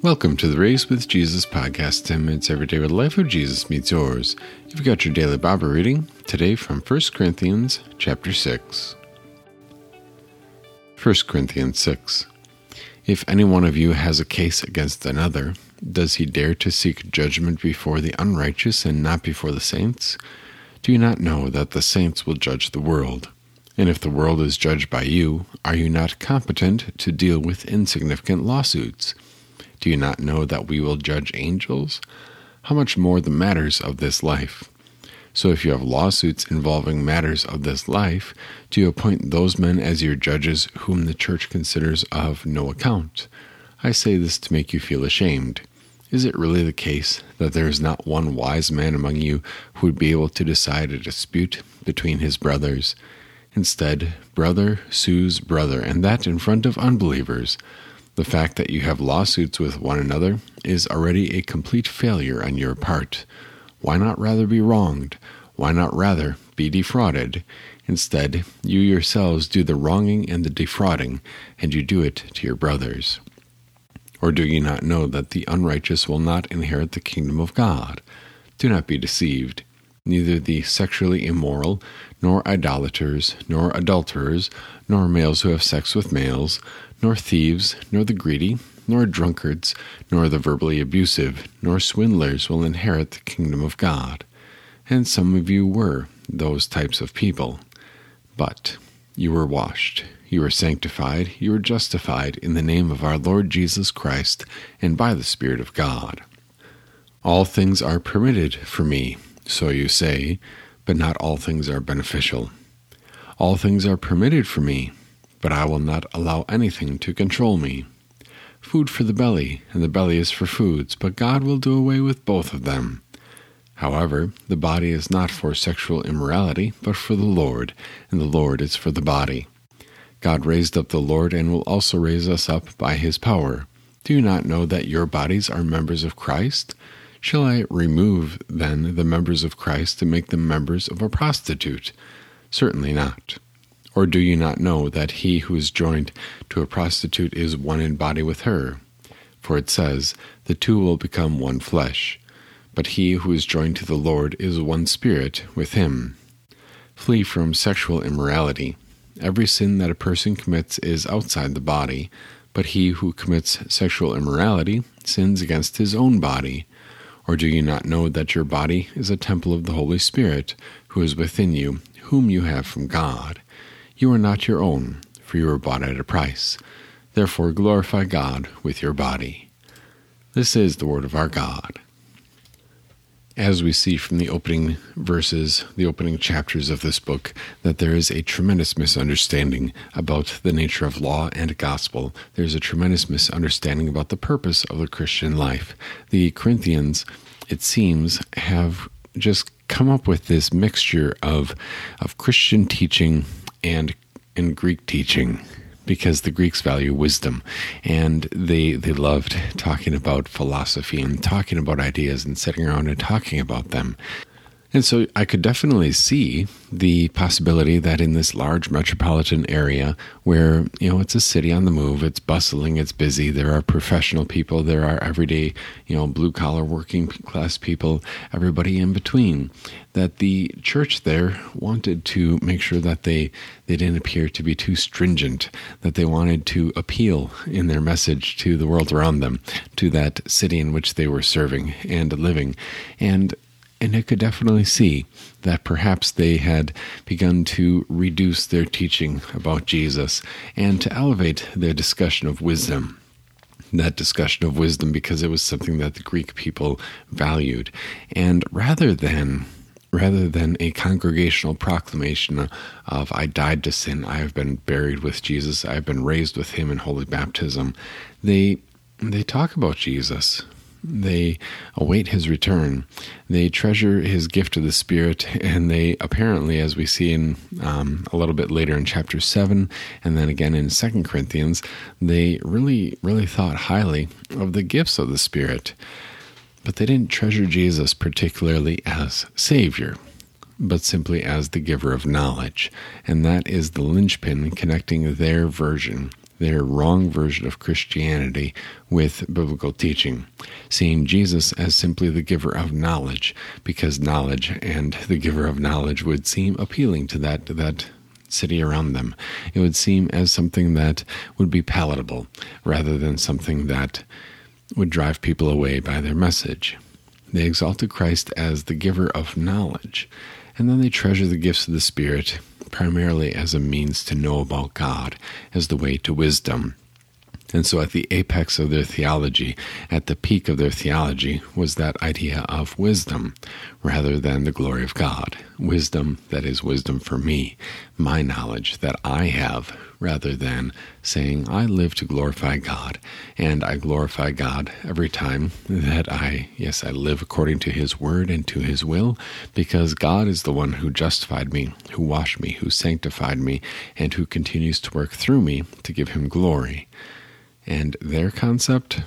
Welcome to the Raised with Jesus podcast, 10 minutes every day where the life of Jesus meets yours. You've got your daily Bible reading today from 1 Corinthians chapter 6. 1 Corinthians 6. If any one of you has a case against another, does he dare to seek judgment before the unrighteous and not before the saints? Do you not know that the saints will judge the world? And if the world is judged by you, are you not competent to deal with insignificant lawsuits? Do you not know that we will judge angels? How much more the matters of this life? So if you have lawsuits involving matters of this life, do you appoint those men as your judges whom the church considers of no account? I say this to make you feel ashamed. Is it really the case that there is not one wise man among you who would be able to decide a dispute between his brothers? Instead, brother sues brother, and that in front of unbelievers. The fact that you have lawsuits with one another is already a complete failure on your part. Why not rather be wronged? Why not rather be defrauded? Instead, you yourselves do the wronging and the defrauding, and you do it to your brothers. Or do you not know that the unrighteous will not inherit the kingdom of God? Do not be deceived. Neither the sexually immoral, nor idolaters, nor adulterers, nor males who have sex with males, nor thieves, nor the greedy, nor drunkards, nor the verbally abusive, nor swindlers will inherit the kingdom of God. And some of you were those types of people. But you were washed, you were sanctified, you were justified in the name of our Lord Jesus Christ and by the Spirit of God. All things are permitted for me, so you say, but not all things are beneficial. All things are permitted for me, but I will not allow anything to control me. Food for the belly, and the belly is for foods, but God will do away with both of them. However, the body is not for sexual immorality, but for the Lord, and the Lord is for the body. God raised up the Lord and will also raise us up by his power. Do you not know that your bodies are members of Christ? Shall I remove, then, the members of Christ to make them members of a prostitute? Certainly not. Or do you not know that he who is joined to a prostitute is one in body with her? For it says, The two will become one flesh. But he who is joined to the Lord is one spirit with him. Flee from sexual immorality. Every sin that a person commits is outside the body, but he who commits sexual immorality sins against his own body. Or do you not know that your body is a temple of the Holy Spirit, who is within you, whom you have from God? You are not your own, for you were bought at a price. Therefore glorify God with your body. This is the word of our God as we see from the opening verses, the opening chapters of this book, that there is a tremendous misunderstanding about the nature of law and gospel. There's a tremendous misunderstanding about the purpose of the Christian life. The Corinthians, it seems, have just come up with this mixture of of Christian teaching and in Greek teaching because the Greeks value wisdom and they they loved talking about philosophy and talking about ideas and sitting around and talking about them. And so I could definitely see the possibility that in this large metropolitan area where, you know, it's a city on the move, it's bustling, it's busy, there are professional people, there are everyday, you know, blue collar working class people, everybody in between, that the church there wanted to make sure that they, they didn't appear to be too stringent, that they wanted to appeal in their message to the world around them, to that city in which they were serving and living. And and I could definitely see that perhaps they had begun to reduce their teaching about Jesus and to elevate their discussion of wisdom. That discussion of wisdom because it was something that the Greek people valued. And rather than rather than a congregational proclamation of I died to sin, I have been buried with Jesus, I have been raised with him in holy baptism, they they talk about Jesus they await his return. They treasure his gift of the Spirit, and they apparently, as we see in um, a little bit later in chapter 7, and then again in Second Corinthians, they really, really thought highly of the gifts of the Spirit. But they didn't treasure Jesus particularly as Savior, but simply as the giver of knowledge. And that is the linchpin connecting their version their wrong version of Christianity with biblical teaching, seeing Jesus as simply the giver of knowledge, because knowledge and the giver of knowledge would seem appealing to that that city around them. It would seem as something that would be palatable rather than something that would drive people away by their message. They exalted Christ as the giver of knowledge, and then they treasure the gifts of the Spirit primarily as a means to know about God, as the way to wisdom. And so, at the apex of their theology, at the peak of their theology, was that idea of wisdom rather than the glory of God. Wisdom that is wisdom for me, my knowledge that I have, rather than saying, I live to glorify God. And I glorify God every time that I, yes, I live according to His word and to His will, because God is the one who justified me, who washed me, who sanctified me, and who continues to work through me to give Him glory. And their concept?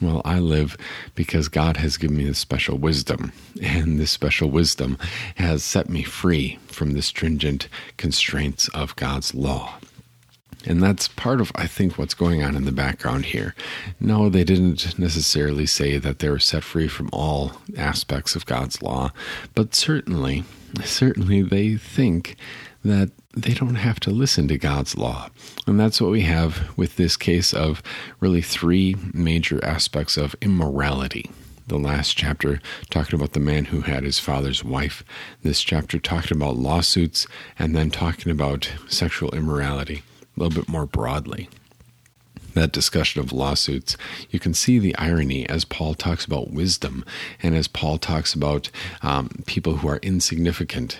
Well, I live because God has given me this special wisdom, and this special wisdom has set me free from the stringent constraints of God's law. And that's part of, I think, what's going on in the background here. No, they didn't necessarily say that they were set free from all aspects of God's law, but certainly, certainly they think that they don't have to listen to God's law. And that's what we have with this case of really three major aspects of immorality. The last chapter talking about the man who had his father's wife. This chapter talking about lawsuits and then talking about sexual immorality a little bit more broadly. That discussion of lawsuits, you can see the irony as Paul talks about wisdom and as Paul talks about um, people who are insignificant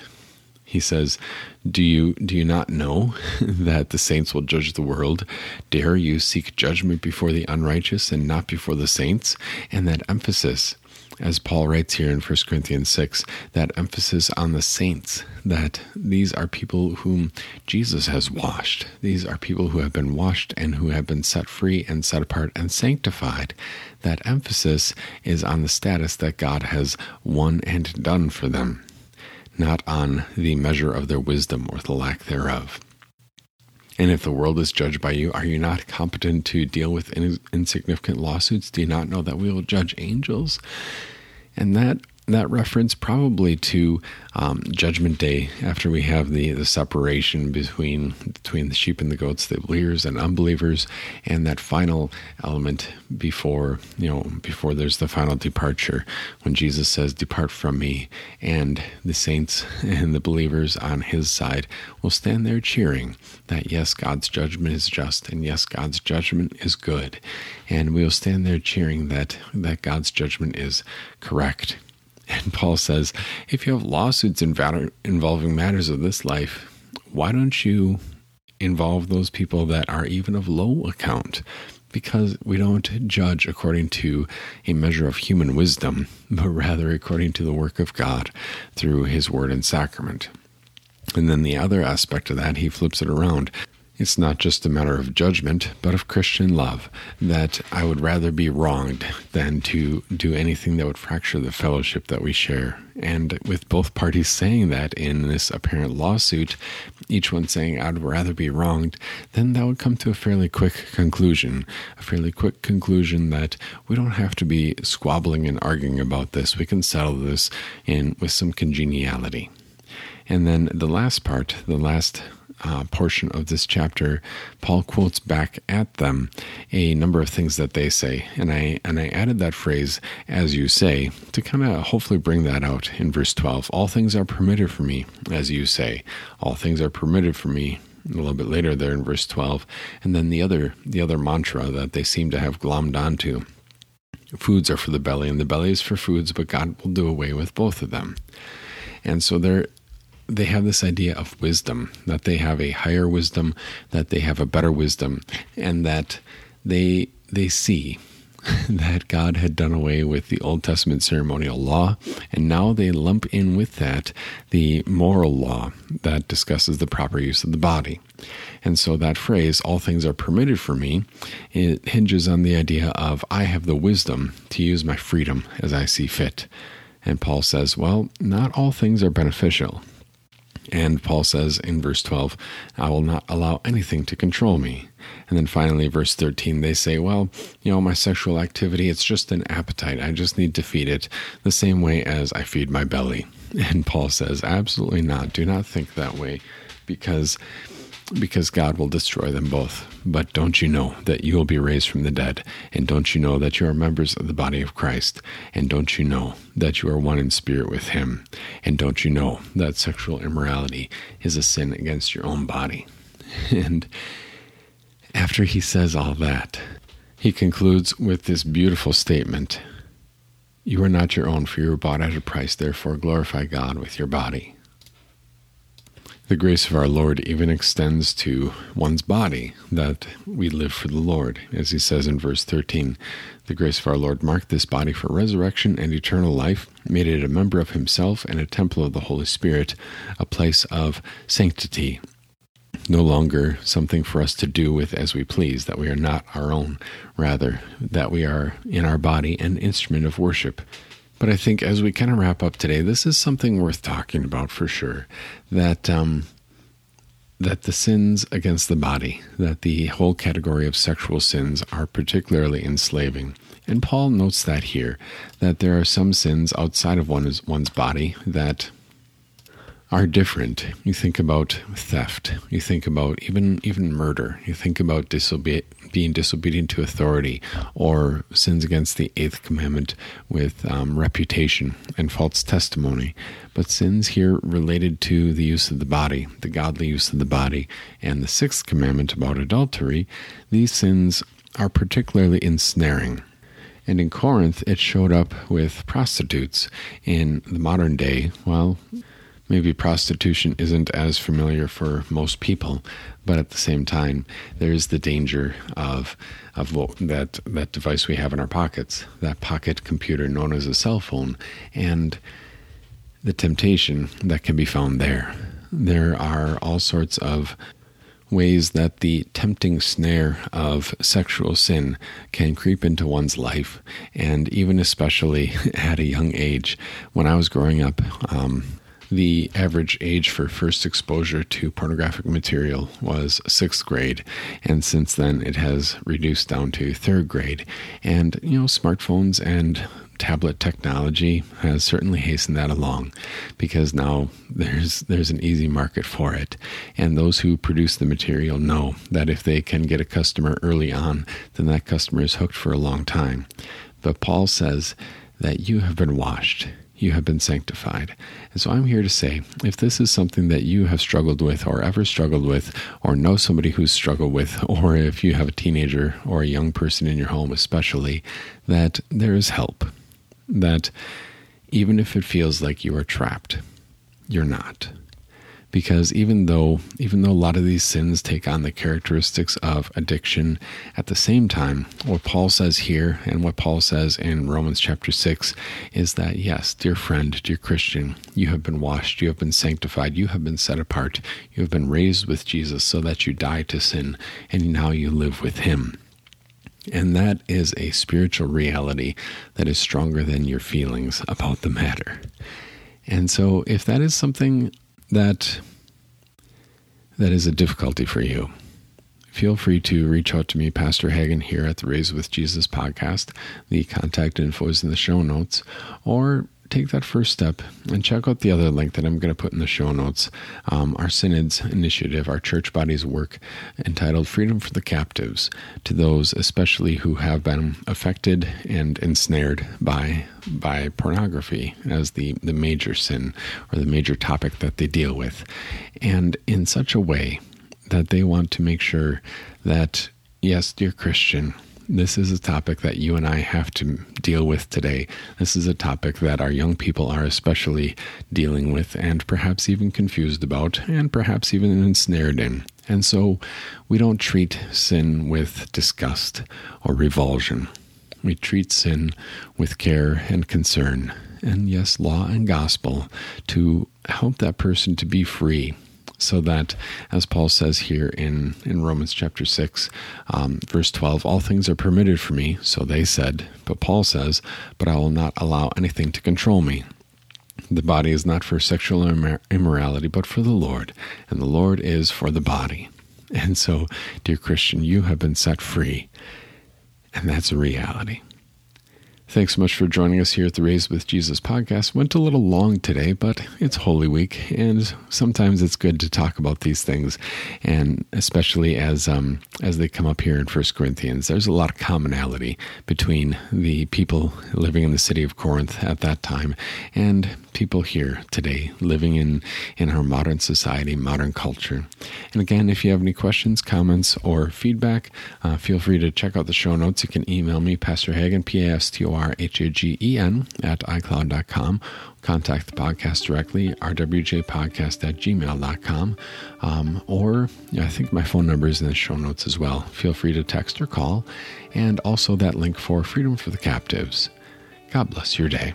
he says, "Do you do you not know that the saints will judge the world? Dare you seek judgment before the unrighteous and not before the saints?" And that emphasis as Paul writes here in 1 Corinthians 6, that emphasis on the saints, that these are people whom Jesus has washed. These are people who have been washed and who have been set free and set apart and sanctified. That emphasis is on the status that God has won and done for them not on the measure of their wisdom or the lack thereof. And if the world is judged by you, are you not competent to deal with insignificant lawsuits? Do you not know that we will judge angels? And that that reference probably to um, Judgment Day, after we have the, the separation between between the sheep and the goats, the believers and unbelievers, and that final element before you know before there's the final departure, when Jesus says, "Depart from me," and the saints and the believers on His side will stand there cheering that yes, God's judgment is just, and yes, God's judgment is good, and we will stand there cheering that that God's judgment is correct and Paul says, if you have lawsuits involving matters of this life, why don't you involve those people that are even of low account? Because we don't judge according to a measure of human wisdom, but rather according to the work of God through his word and sacrament. And then the other aspect of that, he flips it around. It's not just a matter of judgment, but of Christian love, that I would rather be wronged than to do anything that would fracture the fellowship that we share. And with both parties saying that in this apparent lawsuit, each one saying, I'd rather be wronged, then that would come to a fairly quick conclusion. A fairly quick conclusion that we don't have to be squabbling and arguing about this. We can settle this in with some congeniality. And then the last part, the last uh, portion of this chapter, Paul quotes back at them a number of things that they say, and I and I added that phrase "as you say" to kind of hopefully bring that out in verse twelve. All things are permitted for me, as you say. All things are permitted for me. A little bit later, there in verse twelve, and then the other the other mantra that they seem to have glommed onto. Foods are for the belly, and the belly is for foods, but God will do away with both of them. And so there they have this idea of wisdom, that they have a higher wisdom, that they have a better wisdom, and that they they see that God had done away with the Old Testament ceremonial law, and now they lump in with that the moral law that discusses the proper use of the body. And so that phrase, all things are permitted for me, it hinges on the idea of I have the wisdom to use my freedom as I see fit. And Paul says, well, not all things are beneficial. And Paul says in verse 12, I will not allow anything to control me. And then finally, verse 13, they say, well, you know, my sexual activity, it's just an appetite. I just need to feed it the same way as I feed my belly. And Paul says, absolutely not. Do not think that way because because God will destroy them both. But don't you know that you will be raised from the dead? And don't you know that you are members of the body of Christ? And don't you know that you are one in spirit with Him? And don't you know that sexual immorality is a sin against your own body? And after he says all that, he concludes with this beautiful statement You are not your own, for you were bought at a price, therefore glorify God with your body. The grace of our Lord even extends to one's body, that we live for the Lord. As he says in verse 13, the grace of our Lord marked this body for resurrection and eternal life, made it a member of himself and a temple of the Holy Spirit, a place of sanctity. No longer something for us to do with as we please, that we are not our own, rather, that we are in our body an instrument of worship. But I think as we kind of wrap up today, this is something worth talking about for sure. That um, that the sins against the body, that the whole category of sexual sins are particularly enslaving. And Paul notes that here, that there are some sins outside of one's, one's body that are different. You think about theft. You think about even even murder. You think about disobe- being disobedient to authority, or sins against the eighth commandment with um, reputation and false testimony. But sins here related to the use of the body, the godly use of the body, and the sixth commandment about adultery. These sins are particularly ensnaring. And in Corinth, it showed up with prostitutes. In the modern day, well, maybe prostitution isn't as familiar for most people, but at the same time, there's the danger of of what, that that device we have in our pockets, that pocket computer known as a cell phone, and the temptation that can be found there. There are all sorts of ways that the tempting snare of sexual sin can creep into one's life, and even especially at a young age. When I was growing up, um, the average age for first exposure to pornographic material was sixth grade, and since then it has reduced down to third grade. And, you know, smartphones and tablet technology has certainly hastened that along because now there's there's an easy market for it. And those who produce the material know that if they can get a customer early on then that customer is hooked for a long time. But Paul says that you have been washed you have been sanctified. And so I'm here to say if this is something that you have struggled with or ever struggled with, or know somebody who's struggled with, or if you have a teenager or a young person in your home, especially, that there is help. That even if it feels like you are trapped, you're not because even though even though a lot of these sins take on the characteristics of addiction at the same time what Paul says here and what Paul says in Romans chapter 6 is that yes dear friend dear Christian you have been washed you have been sanctified you have been set apart you have been raised with Jesus so that you die to sin and now you live with him and that is a spiritual reality that is stronger than your feelings about the matter. And so, if that is something that that is a difficulty for you, feel free to reach out to me, Pastor Hagen, here at the Raised with Jesus podcast. The contact info is in the show notes, or take that first step and check out the other link that I'm going to put in the show notes. Um, our Synod's initiative, our church body's work entitled Freedom for the Captives, to those especially who have been affected and ensnared by by pornography as the, the major sin or the major topic that they deal with. And in such a way that they want to make sure that, yes, dear Christian, this is a topic that you and I have to deal with today. This is a topic that our young people are especially dealing with and perhaps even confused about and perhaps even ensnared in. And so we don't treat sin with disgust or revulsion. We treat sin with care and concern, and yes, law and gospel to help that person to be free so that, as Paul says here in, in Romans chapter 6, um, verse 12, all things are permitted for me, so they said. But Paul says, But I will not allow anything to control me. The body is not for sexual immorality, but for the Lord, and the Lord is for the body. And so, dear Christian, you have been set free, and that's a reality. Thanks so much for joining us here at the Raised with Jesus podcast. Went a little long today, but it's Holy Week, and sometimes it's good to talk about these things, and especially as um, as they come up here in First Corinthians. There's a lot of commonality between the people living in the city of Corinth at that time and people here today living in, in our modern society, modern culture. And again, if you have any questions, comments, or feedback, uh, feel free to check out the show notes. You can email me, Pastor Hagen, P A S T R H A G E N, at iCloud.com. Contact the podcast directly, rwjpodcast at gmail.com. Um, or I think my phone number is in the show notes as well. Feel free to text or call. And also that link for Freedom for the Captives. God bless your day.